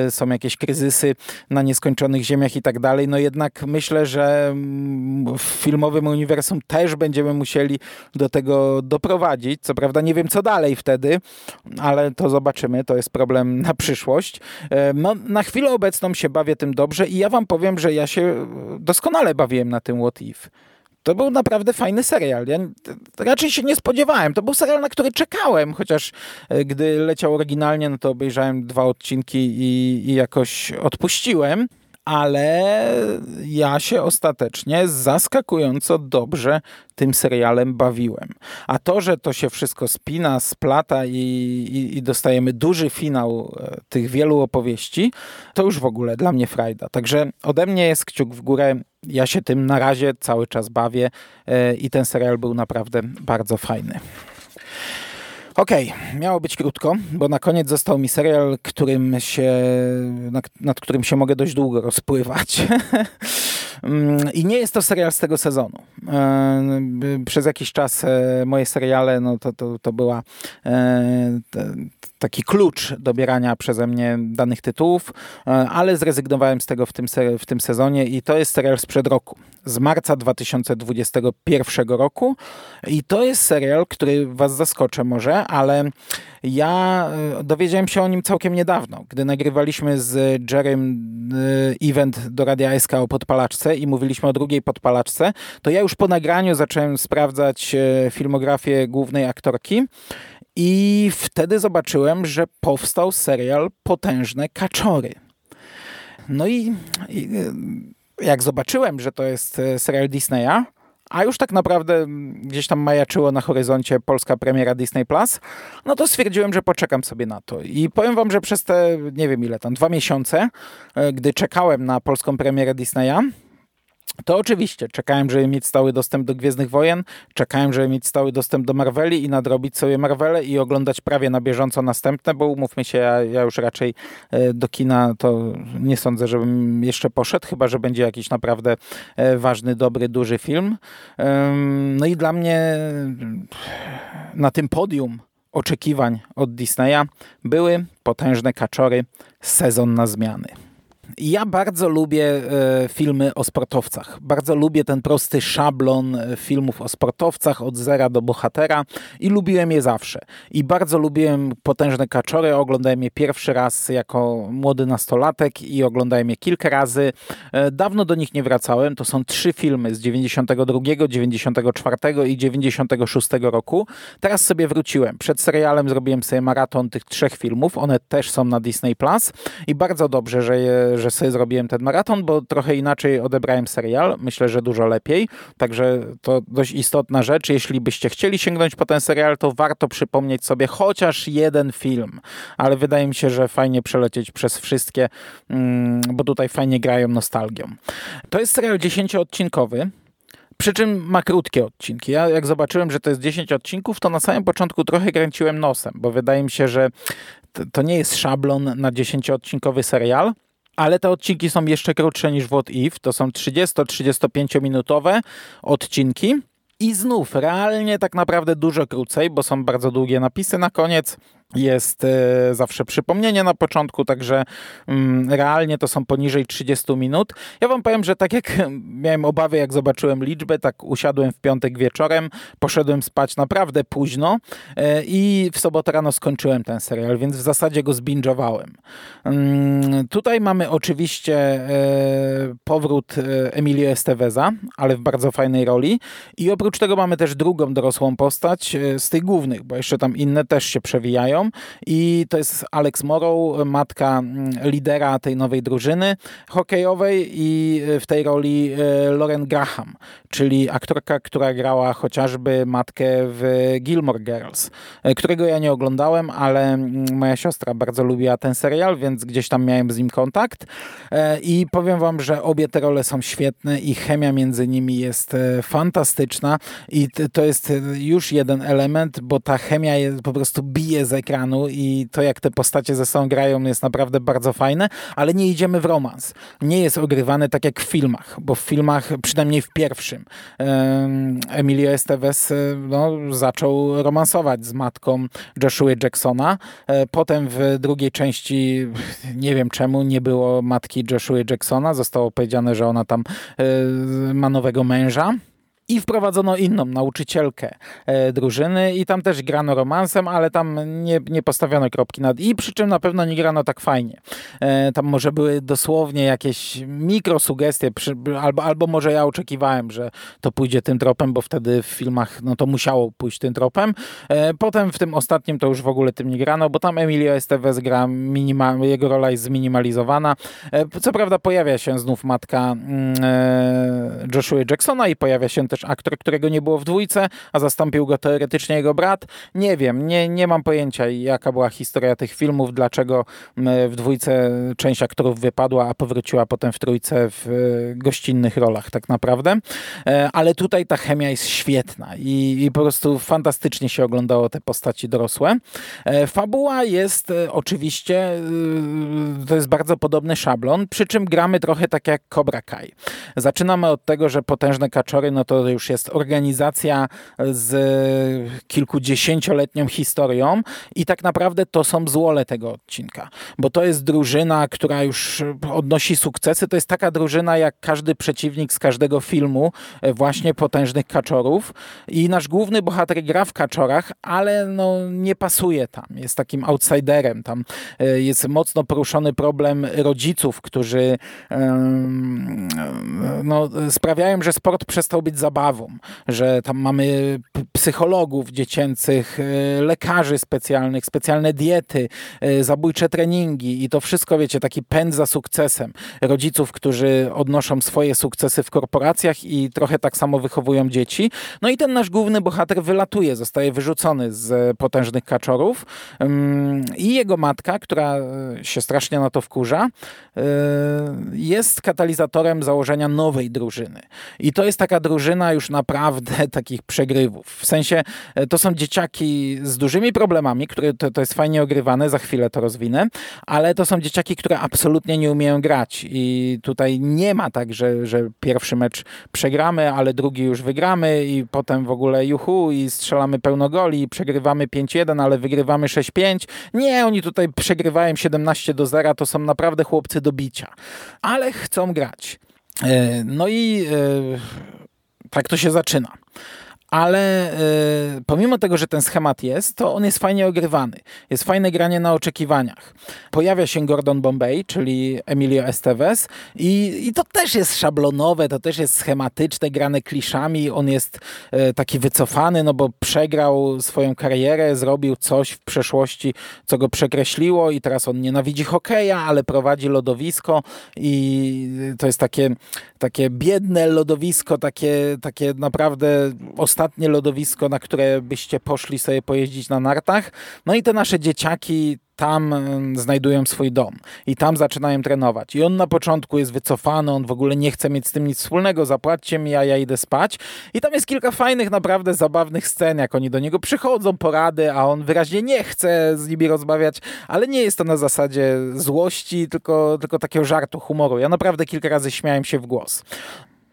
y, są jakieś kryzysy na nieskończonych ziemiach i tak dalej. No jednak myślę, że mm, w filmowym uniwersum też będziemy musieli do tego doprowadzić. Co prawda nie wiem, co dalej wtedy, ale to zobaczymy. To jest problem na przyszłość. E, no, na chwilę obecną się bawię tym dobrze dobrze i ja wam powiem, że ja się doskonale bawiłem na tym What If. To był naprawdę fajny serial. Ja raczej się nie spodziewałem. To był serial, na który czekałem, chociaż e, gdy leciał oryginalnie, no to obejrzałem dwa odcinki i, i jakoś odpuściłem ale ja się ostatecznie zaskakująco dobrze tym serialem bawiłem. A to, że to się wszystko spina, splata i, i, i, dostajemy duży finał e, tych wielu opowieści, to już w ogóle dla mnie frajda. Także ode mnie jest kciuk w górę. Ja się tym na razie cały czas bawię e, i ten serial był naprawdę bardzo fajny. Okej, okay, miało być krótko, bo na koniec został mi serial, którym się, nad, którym się mogę dość długo rozpływać. Mm, I nie jest to serial z tego sezonu. E, przez jakiś czas e, moje seriale, no to, to, to była e, taki klucz dobierania przeze mnie danych tytułów, ale zrezygnowałem z tego w tym, w tym sezonie i to jest serial sprzed roku, z marca 2021 roku i to jest serial, który was zaskoczę może, ale ja dowiedziałem się o nim całkiem niedawno, gdy nagrywaliśmy z Jerem event do Radia SK o podpalaczce i mówiliśmy o drugiej podpalaczce, to ja już po nagraniu zacząłem sprawdzać e, filmografię głównej aktorki i wtedy zobaczyłem, że powstał serial Potężne Kaczory. No i, i jak zobaczyłem, że to jest e, serial Disneya, a już tak naprawdę gdzieś tam majaczyło na horyzoncie polska premiera Disney Plus, no to stwierdziłem, że poczekam sobie na to. I powiem wam, że przez te, nie wiem ile tam, dwa miesiące, e, gdy czekałem na polską premierę Disneya, to oczywiście czekałem, żeby mieć stały dostęp do Gwiezdnych Wojen, czekałem, żeby mieć stały dostęp do Marveli i nadrobić sobie Marvele i oglądać prawie na bieżąco następne, bo umówmy się, ja, ja już raczej e, do kina to nie sądzę, żebym jeszcze poszedł, chyba, że będzie jakiś naprawdę e, ważny, dobry, duży film. No i dla mnie na tym podium oczekiwań od Disneya były potężne kaczory, sezon na zmiany. Ja bardzo lubię e, filmy o sportowcach. Bardzo lubię ten prosty szablon e, filmów o sportowcach od zera do bohatera i lubiłem je zawsze. I bardzo lubiłem Potężne Kaczory. Oglądałem je pierwszy raz jako młody nastolatek i oglądałem je kilka razy. E, dawno do nich nie wracałem. To są trzy filmy z 92, 94 i 96 roku. Teraz sobie wróciłem. Przed serialem zrobiłem sobie maraton tych trzech filmów. One też są na Disney Plus i bardzo dobrze, że je że sobie zrobiłem ten maraton, bo trochę inaczej odebrałem serial. Myślę, że dużo lepiej. Także to dość istotna rzecz. Jeśli byście chcieli sięgnąć po ten serial, to warto przypomnieć sobie chociaż jeden film. Ale wydaje mi się, że fajnie przelecieć przez wszystkie, mm, bo tutaj fajnie grają nostalgią. To jest serial 10-odcinkowy. Przy czym ma krótkie odcinki. Ja jak zobaczyłem, że to jest 10 odcinków, to na samym początku trochę kręciłem nosem, bo wydaje mi się, że to nie jest szablon na 10-odcinkowy serial ale te odcinki są jeszcze krótsze niż What If. To są 30-35 minutowe odcinki. I znów, realnie tak naprawdę dużo krócej, bo są bardzo długie napisy na koniec jest e, zawsze przypomnienie na początku, także mm, realnie to są poniżej 30 minut. Ja wam powiem, że tak jak miałem obawy, jak zobaczyłem liczbę, tak usiadłem w piątek wieczorem, poszedłem spać naprawdę późno e, i w sobotę rano skończyłem ten serial, więc w zasadzie go zbingowałem. Mm, tutaj mamy oczywiście e, powrót Emilio Esteveza, ale w bardzo fajnej roli i oprócz tego mamy też drugą dorosłą postać z tych głównych, bo jeszcze tam inne też się przewijają i to jest Alex Morrow, matka mm, lidera tej nowej drużyny hokejowej i w tej roli e, Lauren Graham, czyli aktorka, która grała chociażby matkę w Gilmore Girls, e, którego ja nie oglądałem, ale mm, moja siostra bardzo lubiła ten serial, więc gdzieś tam miałem z nim kontakt e, i powiem wam, że obie te role są świetne i chemia między nimi jest fantastyczna i to jest już jeden element, bo ta chemia jest, po prostu bije z ekranu i to jak te postacie ze sobą grają jest naprawdę bardzo fajne, ale nie idziemy w romans. Nie jest ogrywany tak jak w filmach, bo w filmach, przynajmniej w pierwszym, Emilio Estevez e, no, zaczął romansować z matką Joshua Jacksona. E, potem w drugiej części, nie wiem czemu, nie było matki Joshua Jacksona. Zostało powiedziane, że ona tam e, ma nowego męża i wprowadzono inną nauczycielkę e, drużyny i tam też grano romansem, ale tam nie, nie postawiono kropki nad i, przy czym na pewno nie grano tak fajnie. E, tam może były dosłownie jakieś mikrosugestie, przy, albo, albo może ja oczekiwałem, że to pójdzie tym tropem, bo wtedy w filmach no to musiało pójść tym tropem. E, potem w tym ostatnim to już w ogóle tym nie grano, bo tam Emilio Estevez gra, minima, jego rola jest zminimalizowana. Co prawda pojawia się znów matka mm, Joshua Jacksona i pojawia się też aktor, którego nie było w dwójce, a zastąpił go teoretycznie jego brat. Nie wiem, nie, nie mam pojęcia jaka była historia tych filmów, dlaczego w dwójce część aktorów wypadła, a powróciła potem w trójce w e, gościnnych rolach tak naprawdę. E, ale tutaj ta chemia jest świetna i, i po prostu fantastycznie się oglądało te postaci dorosłe. E, fabuła jest oczywiście, to jest bardzo podobny szablon, przy czym gramy trochę tak jak Cobra Kai. Zaczynamy od tego, że potężne kaczory, no to już jest organizacja z kilkudziesięcioletnią historią i tak naprawdę to są złole tego odcinka, bo to jest drużyna, która już odnosi sukcesy. To jest taka drużyna jak każdy przeciwnik z każdego filmu e, właśnie potężnych kaczorów i nasz główny bohater gra w kaczorach, ale no nie pasuje tam. Jest takim outsiderem. Tam e, jest mocno poruszony problem rodziców, którzy no, sprawiają, że sport przestał być zabawą, że tam mamy psychologów dziecięcych, e, lekarzy specjalnych, specjalne diety, e, zabójcze treningi i to wszystko, wiecie, taki pęd za sukcesem. Rodziców, którzy odnoszą swoje sukcesy w korporacjach i trochę tak samo wychowują dzieci. No i ten nasz główny bohater wylatuje, zostaje wyrzucony z potężnych kaczorów i jego matka, która e, się strasznie na to wkurza, jest katalizatorem założenia nowej drużyny. I to jest taka drużyna już naprawdę takich przegrywów. W sensie to są dzieciaki z dużymi problemami, które to, to jest fajnie ogrywane, za chwilę to rozwinę, ale to są dzieciaki, które absolutnie nie umieją grać i tutaj nie ma tak, że, że pierwszy mecz przegramy, ale drugi już wygramy i potem w ogóle juhu i strzelamy pełno goli i przegrywamy 5-1, ale wygrywamy 6-5. Nie, oni tutaj przegrywają 17 do 0, to są naprawdę chłopcy do bicia, ale chcą grać. E, no i e, tak to się zaczyna ale y, pomimo tego, że ten schemat jest, to on jest fajnie ogrywany. Jest fajne granie na oczekiwaniach. Pojawia się Gordon Bombay, czyli Emilio Estevez i, i to też jest szablonowe, to też jest schematyczne, grane kliszami. On jest y, taki wycofany, no bo przegrał swoją karierę, zrobił coś w przeszłości, co go przekreśliło i teraz on nienawidzi hokeja, ale prowadzi lodowisko i to jest takie, takie biedne lodowisko, takie, takie naprawdę ostatnie lodowisko, na które byście poszli sobie pojeździć na nartach. No i te nasze dzieciaki tam znajdują swój dom i tam zaczynają trenować. I on na początku jest wycofany, on w ogóle nie chce mieć z tym nic wspólnego, zapłaćcie mi, a ja idę spać. I tam jest kilka fajnych, naprawdę zabawnych scen, jak oni do niego przychodzą, porady, a on wyraźnie nie chce z nimi rozmawiać, ale nie jest to na zasadzie złości, tylko, tylko takiego żartu, humoru. Ja naprawdę kilka razy śmiałem się w głos.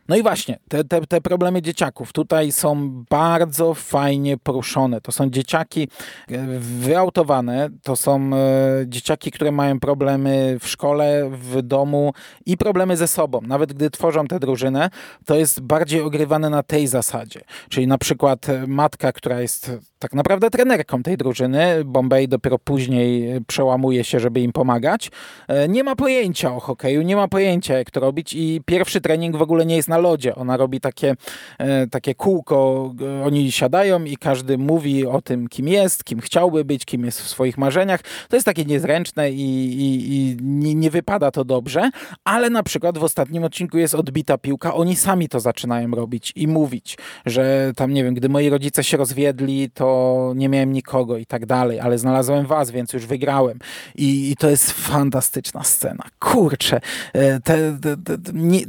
No i właśnie, te, te, te, problemy dzieciaków tutaj są bardzo fajnie poruszone. To są dzieciaki e, wyautowane, to są e, dzieciaki, które mają problemy w szkole, w domu i problemy ze sobą. Nawet gdy tworzą tę drużynę, to jest bardziej ogrywane na tej zasadzie. Czyli na przykład matka, która jest tak naprawdę trenerką tej drużyny, Bombay dopiero później przełamuje się, żeby im pomagać, e, nie ma pojęcia o hokeju, nie ma pojęcia jak to robić i pierwszy trening w ogóle nie jest na na lodzie. Ona robi takie, e, takie kółko, oni siadają i każdy mówi o tym, kim jest, kim chciałby być, kim jest w swoich marzeniach. To jest takie niezręczne i, i, i nie, nie wypada to dobrze, ale na przykład w ostatnim odcinku jest odbita piłka, oni sami to zaczynają robić i mówić, że tam, nie wiem, gdy moi rodzice się rozwiedli, to nie miałem nikogo i tak dalej, ale znalazłem was, więc już wygrałem. I, i to jest fantastyczna scena. Kurczę, e, te, te, te, nie,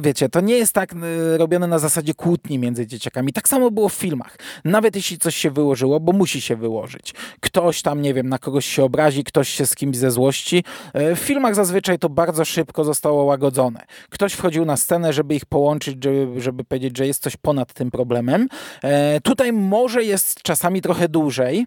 wiecie, to nie jest jest tak y, robione na zasadzie kłótni między dzieciakami. Tak samo było w filmach. Nawet jeśli coś się wyłożyło, bo musi się wyłożyć. Ktoś tam, nie wiem, na kogoś się obrazi, ktoś się z kimś ze złości. Y, w filmach zazwyczaj to bardzo szybko zostało łagodzone. Ktoś wchodził na scenę, żeby ich połączyć, żeby, żeby powiedzieć, że jest coś ponad tym problemem. E, tutaj może jest czasami trochę dłużej,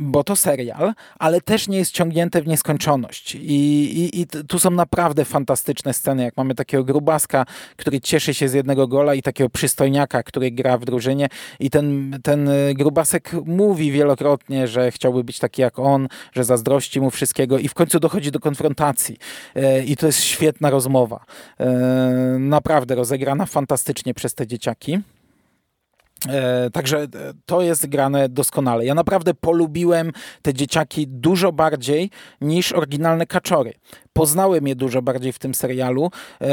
bo to serial, ale też nie jest ciągnięte w nieskończoność. I, i, I, tu są naprawdę fantastyczne sceny, jak mamy takiego grubaska, który cieszy się z jednego gola i takiego przystojniaka, który gra w drużynie i ten, ten grubasek mówi wielokrotnie, że chciałby być taki jak on, że zazdrości mu wszystkiego i w końcu dochodzi do konfrontacji. E, I to jest świetna rozmowa. E, naprawdę rozegrana fantastycznie przez te dzieciaki. E, także to jest grane doskonale. Ja naprawdę polubiłem te dzieciaki dużo bardziej niż oryginalne kaczory. Poznałem je dużo bardziej w tym serialu e,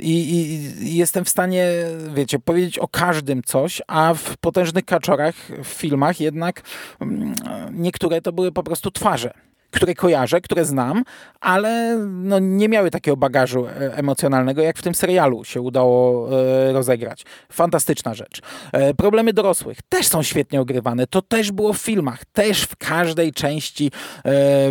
i, i, jestem w stanie, wiecie, powiedzieć o każdym coś, a w potężnych kaczorach, w filmach jednak mm, niektóre to były po prostu twarze które kojarzę, które znam, ale no, nie miały takiego bagażu e, emocjonalnego, jak w tym serialu się udało e, rozegrać. Fantastyczna rzecz. E, problemy dorosłych też są świetnie ogrywane. To też było w filmach. Też w każdej części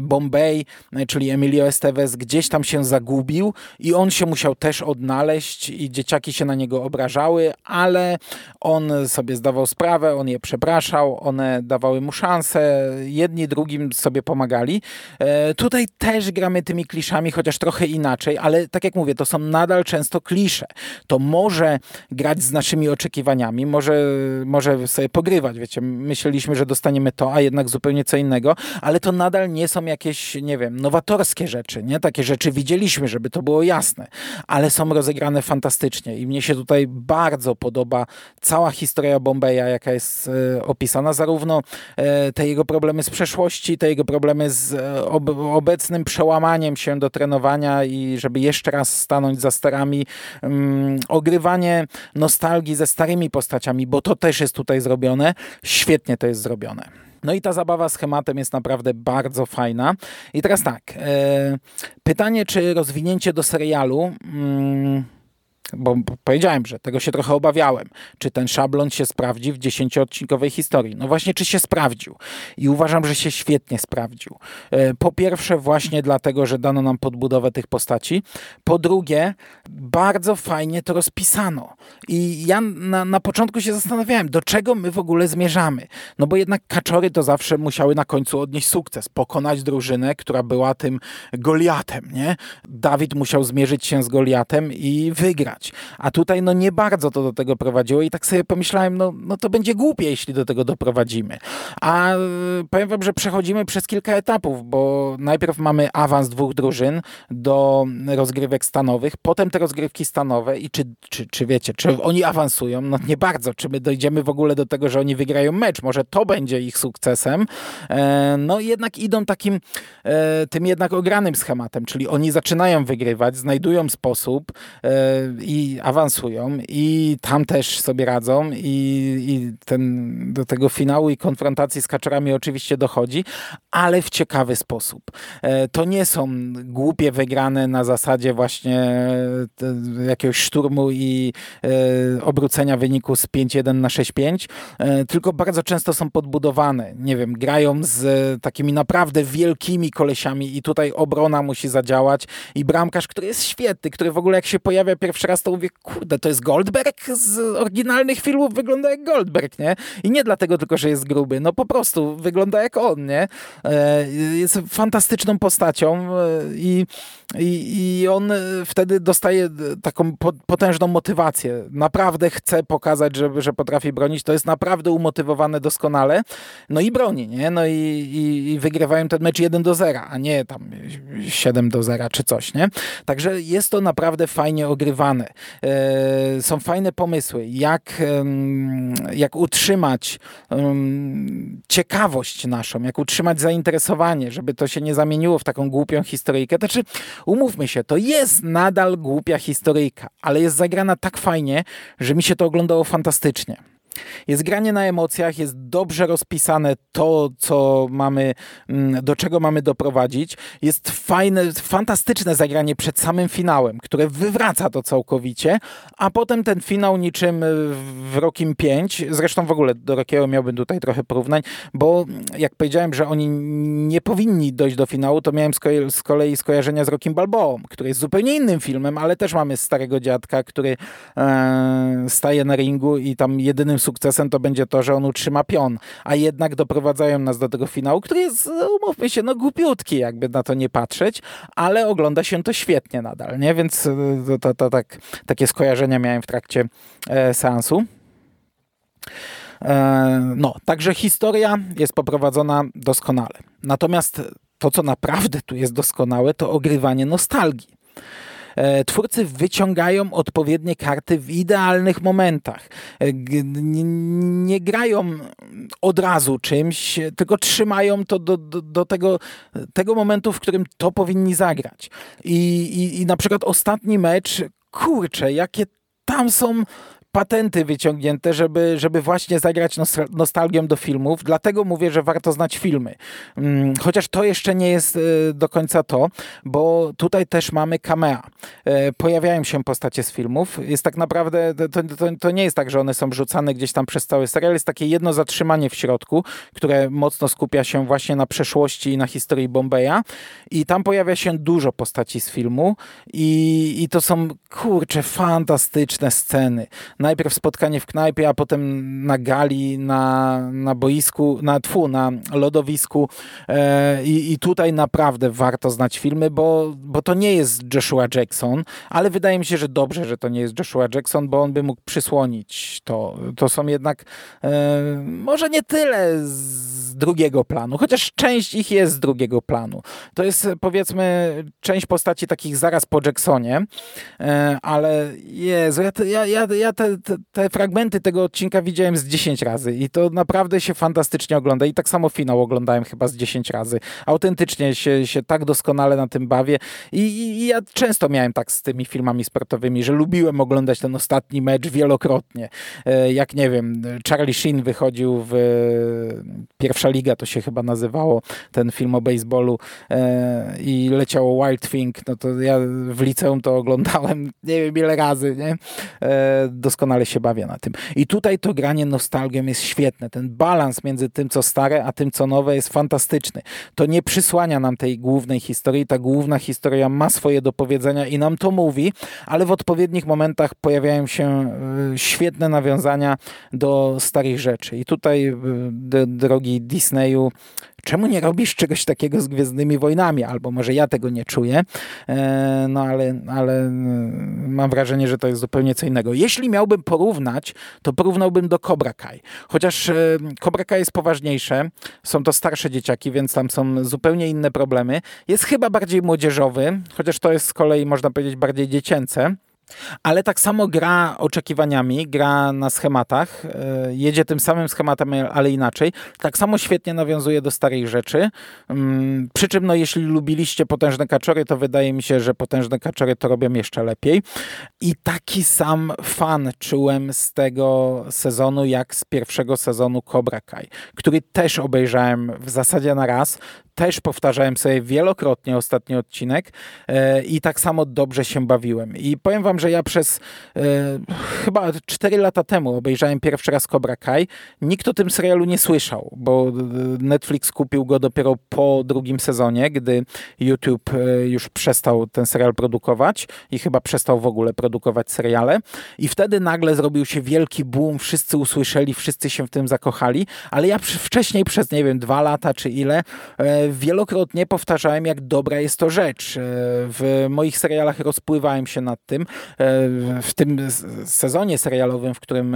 Bombay, czyli Emilio Estevez, gdzieś tam się zagubił i on się musiał też odnaleźć i dzieciaki się na niego obrażały, ale on sobie zdawał sprawę, on je przepraszał, one dawały mu szansę, jedni drugim sobie pomagali. E, tutaj też gramy tymi kliszami, chociaż trochę inaczej, ale tak jak mówię, to są nadal często klisze. To może grać z naszymi oczekiwaniami, może, może sobie pogrywać, wiecie, myśleliśmy, że dostaniemy to, a jednak zupełnie co innego, ale to nadal nie są jakieś, nie wiem, nowatorskie rzeczy, nie? Takie rzeczy widzieliśmy, żeby to było jasne, ale są rozegrane fantastycznie i mnie się tutaj bardzo podoba cała historia Bombeya, jaka jest e, opisana, zarówno e, te jego problemy z przeszłości, te jego problemy z ob obecnym przełamaniem się do trenowania i żeby jeszcze raz stanąć za sterami, um, ogrywanie nostalgii ze starymi postaciami, bo to też jest tutaj zrobione. Świetnie to jest zrobione. No i ta zabawa schematem jest naprawdę bardzo fajna. I teraz tak, e, pytanie, czy rozwinięcie do serialu... Mm, bo powiedziałem, że tego się trochę obawiałem. Czy ten szablon się sprawdzi w dziesięcioodcinkowej historii? No właśnie, czy się sprawdził? I uważam, że się świetnie sprawdził. E, po pierwsze, właśnie dlatego, że dano nam podbudowę tych postaci. Po drugie, bardzo fajnie to rozpisano. I ja na, na początku się zastanawiałem, do czego my w ogóle zmierzamy. No bo jednak kaczory to zawsze musiały na końcu odnieść sukces, pokonać drużynę, która była tym Goliatem, nie? Dawid musiał zmierzyć się z Goliatem i wygrać. A tutaj no nie bardzo to do tego prowadziło i tak sobie pomyślałem, no, no to będzie głupie, jeśli do tego doprowadzimy. A e, powiem wam, że przechodzimy przez kilka etapów, bo najpierw mamy awans dwóch drużyn do rozgrywek stanowych, potem te rozgrywki stanowe i czy, czy, czy wiecie, czy oni awansują? No nie bardzo. Czy my dojdziemy w ogóle do tego, że oni wygrają mecz? Może to będzie ich sukcesem. E, no jednak idą takim e, tym jednak ogranym schematem, czyli oni zaczynają wygrywać, znajdują sposób i awansują i tam też sobie radzą i, i ten, do tego finału i konfrontacji z kaczorami oczywiście dochodzi, ale w ciekawy sposób. E, to nie są głupie wygrane na zasadzie właśnie e, jakiegoś szturmu i e, obrócenia wyniku z 5-1 na 6-5, tylko bardzo często są podbudowane. Nie wiem, grają z takimi naprawdę wielkimi kolesiami i tutaj obrona musi zadziałać i bramkarz, który jest świetny, który w ogóle jak się pojawia pierwszy raz teraz to mówię, kurde, to jest Goldberg z oryginalnych filmów, wygląda jak Goldberg, nie? I nie dlatego tylko, że jest gruby, no po prostu wygląda jak on, nie? E, jest fantastyczną postacią e, i, i, i on wtedy dostaje taką potężną motywację. Naprawdę chce pokazać, że, że potrafi bronić. To jest naprawdę umotywowane doskonale. No i broni, nie? No i, i, i wygrywają ten mecz 1 do 0, a nie tam 7 do 0 czy coś, nie? Także jest to naprawdę fajnie ogrywane. E, są fajne pomysły, jak, jak utrzymać ciekawość naszą, jak utrzymać zainteresowanie, żeby to się nie zamieniło w taką głupią historyjkę. Znaczy, umówmy się, to jest nadal głupia historyjka, ale jest zagrana tak fajnie, że mi się to oglądało fantastycznie. Jest granie na emocjach, jest dobrze rozpisane to, co mamy, mm, do czego mamy doprowadzić. Jest fajne, fantastyczne zagranie przed samym finałem, które wywraca to całkowicie, a potem ten finał niczym w Rokim 5, zresztą w ogóle do Rockiego miałbym tutaj trochę porównań, bo jak powiedziałem, że oni nie powinni dojść do finału, to miałem z kolei skojarzenia z Rockim Balboą, który jest zupełnie innym filmem, ale też mamy starego dziadka, który e, staje na ringu i tam jedynym sukcesem to będzie to, że on utrzyma pion, a jednak doprowadzają nas do tego finału, który jest, umówmy się, no głupiutki, jakby na to nie patrzeć, ale ogląda się to świetnie nadal, nie? Więc e, to, to, to tak, takie skojarzenia miałem w trakcie e, seansu. E, no, także historia jest poprowadzona doskonale. Natomiast to, co naprawdę tu jest doskonałe, to ogrywanie nostalgii. E, twórcy wyciągają odpowiednie karty w idealnych momentach. E, nie grają od razu czymś, tylko trzymają to do, do, do tego, tego momentu, w którym to powinni zagrać. I, i, I na przykład ostatni mecz, kurczę, jakie tam są patenty wyciągnięte, żeby, żeby właśnie zagrać nostalgią do filmów. Dlatego mówię, że warto znać filmy. Mm, chociaż to jeszcze nie jest e, do końca to, bo tutaj też mamy camea. E, pojawiają się postacie z filmów. Jest tak naprawdę, to, to, to nie jest tak, że one są rzucane gdzieś tam przez cały serial. Jest takie jedno zatrzymanie w środku, które mocno skupia się właśnie na przeszłości i na historii Bombeja. I tam pojawia się dużo postaci z filmu i, i to są, kurcze, fantastyczne sceny najpierw spotkanie w knajpie, a potem na gali, na, na boisku, na tfu, na lodowisku e, i, i tutaj naprawdę warto znać filmy, bo, bo to nie jest Joshua Jackson, ale wydaje mi się, że dobrze, że to nie jest Joshua Jackson, bo on by mógł przysłonić to. To są jednak e, może nie tyle z drugiego planu, chociaż część ich jest z drugiego planu. To jest powiedzmy część postaci takich zaraz po Jacksonie, e, ale Jezu, ja, ja, ja, ja te, te, te, fragmenty tego odcinka widziałem z 10 razy i to naprawdę się fantastycznie ogląda. I tak samo finał oglądałem chyba z 10 razy. Autentycznie się, się tak doskonale na tym bawię. I, i, ja często miałem tak z tymi filmami sportowymi, że lubiłem oglądać ten ostatni mecz wielokrotnie. E, jak nie wiem, Charlie Sheen wychodził w pierwsza liga, to się chyba nazywało, ten film o baseballu e, i leciało Wild Thing, no to ja w liceum to oglądałem nie wiem ile razy, nie? E, doskonale się bawię na tym. I tutaj to granie nostalgią jest świetne. Ten balans między tym, co stare, a tym, co nowe jest fantastyczny. To nie przysłania nam tej głównej historii. Ta główna historia ma swoje do powiedzenia i nam to mówi, ale w odpowiednich momentach pojawiają się e, świetne nawiązania do starych rzeczy. I tutaj, e, drogi Disneyu, czemu nie robisz czegoś takiego z Gwiezdnymi Wojnami? Albo może ja tego nie czuję, e, no ale, ale mm, mam wrażenie, że to jest zupełnie co innego. Jeśli miałbym porównać, to porównałbym do Cobra Kai. Chociaż e, Cobra Kai jest poważniejsze, są to starsze dzieciaki, więc tam są zupełnie inne problemy. Jest chyba bardziej młodzieżowy, chociaż to jest z kolei, można powiedzieć, bardziej dziecięce. Ale tak samo gra oczekiwaniami, gra na schematach, e, jedzie tym samym schematem, ale inaczej. Tak samo świetnie nawiązuje do starych rzeczy. Mm, przy czym, no, jeśli lubiliście potężne kaczory, to wydaje mi się, że potężne kaczory to robią jeszcze lepiej. I taki sam fan czułem z tego sezonu, jak z pierwszego sezonu Cobra Kai, który też obejrzałem w zasadzie na raz też powtarzałem sobie wielokrotnie ostatni odcinek e, i tak samo dobrze się bawiłem. I powiem wam, że ja przez e, chyba 4 lata temu obejrzałem pierwszy raz Cobra Kai. Nikt o tym serialu nie słyszał, bo Netflix kupił go dopiero po drugim sezonie, gdy YouTube e, już przestał ten serial produkować i chyba przestał w ogóle produkować seriale. I wtedy nagle zrobił się wielki boom, wszyscy usłyszeli, wszyscy się w tym zakochali, ale ja wcześniej przez, nie wiem, dwa lata czy ile wielokrotnie powtarzałem, jak dobra jest to rzecz. E, w moich serialach rozpływałem się nad tym. E, w tym sezonie serialowym, w którym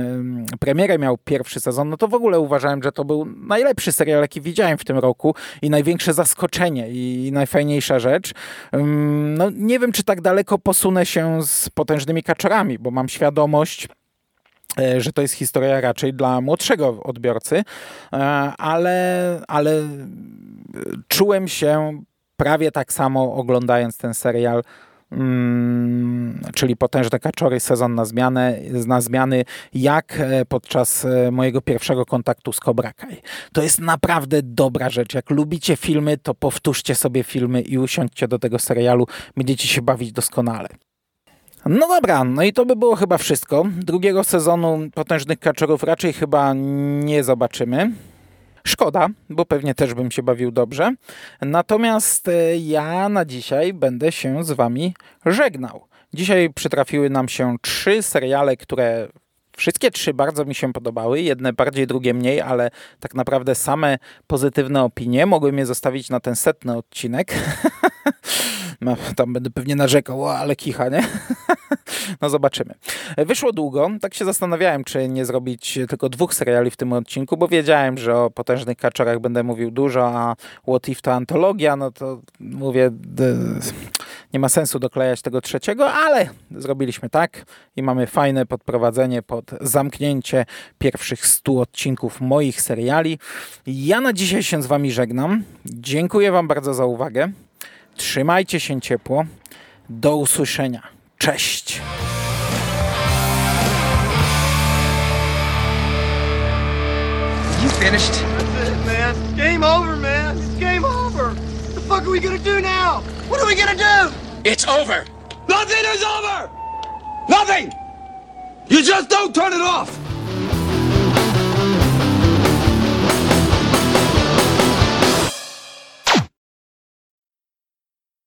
premierę miał pierwszy sezon, no to w ogóle uważałem, że to był najlepszy serial, jaki widziałem w tym roku i największe zaskoczenie i najfajniejsza rzecz. No, nie wiem, czy tak daleko posunę się z potężnymi kaczorami, bo mam świadomość, że to jest historia raczej dla młodszego odbiorcy, ale, ale czułem się prawie tak samo oglądając ten serial, Hmm, czyli potężne kaczory, sezon na, zmianę, na zmiany, jak e, podczas e, mojego pierwszego kontaktu z Cobra Kai. To jest naprawdę dobra rzecz. Jak lubicie filmy, to powtórzcie sobie filmy i usiądźcie do tego serialu. Będziecie się bawić doskonale. No dobra, no i to by było chyba wszystko. Drugiego sezonu Potężnych Kaczorów raczej chyba nie zobaczymy. Szkoda, bo pewnie też bym się bawił dobrze. Natomiast e, ja na dzisiaj będę się z Wami żegnał. Dzisiaj przytrafiły nam się trzy seriale, które Wszystkie trzy bardzo mi się podobały, jedne bardziej, drugie mniej, ale tak naprawdę same pozytywne opinie mogły mnie zostawić na ten setny odcinek. Tam będę pewnie narzekał, o, ale kicha, nie? No zobaczymy. Wyszło długo, tak się zastanawiałem, czy nie zrobić tylko dwóch seriali w tym odcinku, bo wiedziałem, że o potężnych kaczorach będę mówił dużo, a What If to antologia, no to mówię, nie ma sensu doklejać tego trzeciego, ale zrobiliśmy tak i mamy fajne podprowadzenie pod zamknięcie pierwszych 100 odcinków moich seriali. Ja na dzisiaj się z Wami żegnam. Dziękuję Wam bardzo za uwagę. Trzymajcie się ciepło. Do usłyszenia. Cześć! You finished? That's it, man. Game over, man. It's game over. What the fuck are we gonna do now? What are we gonna do? It's over. Nothing is over! Nothing! You just don't turn it off!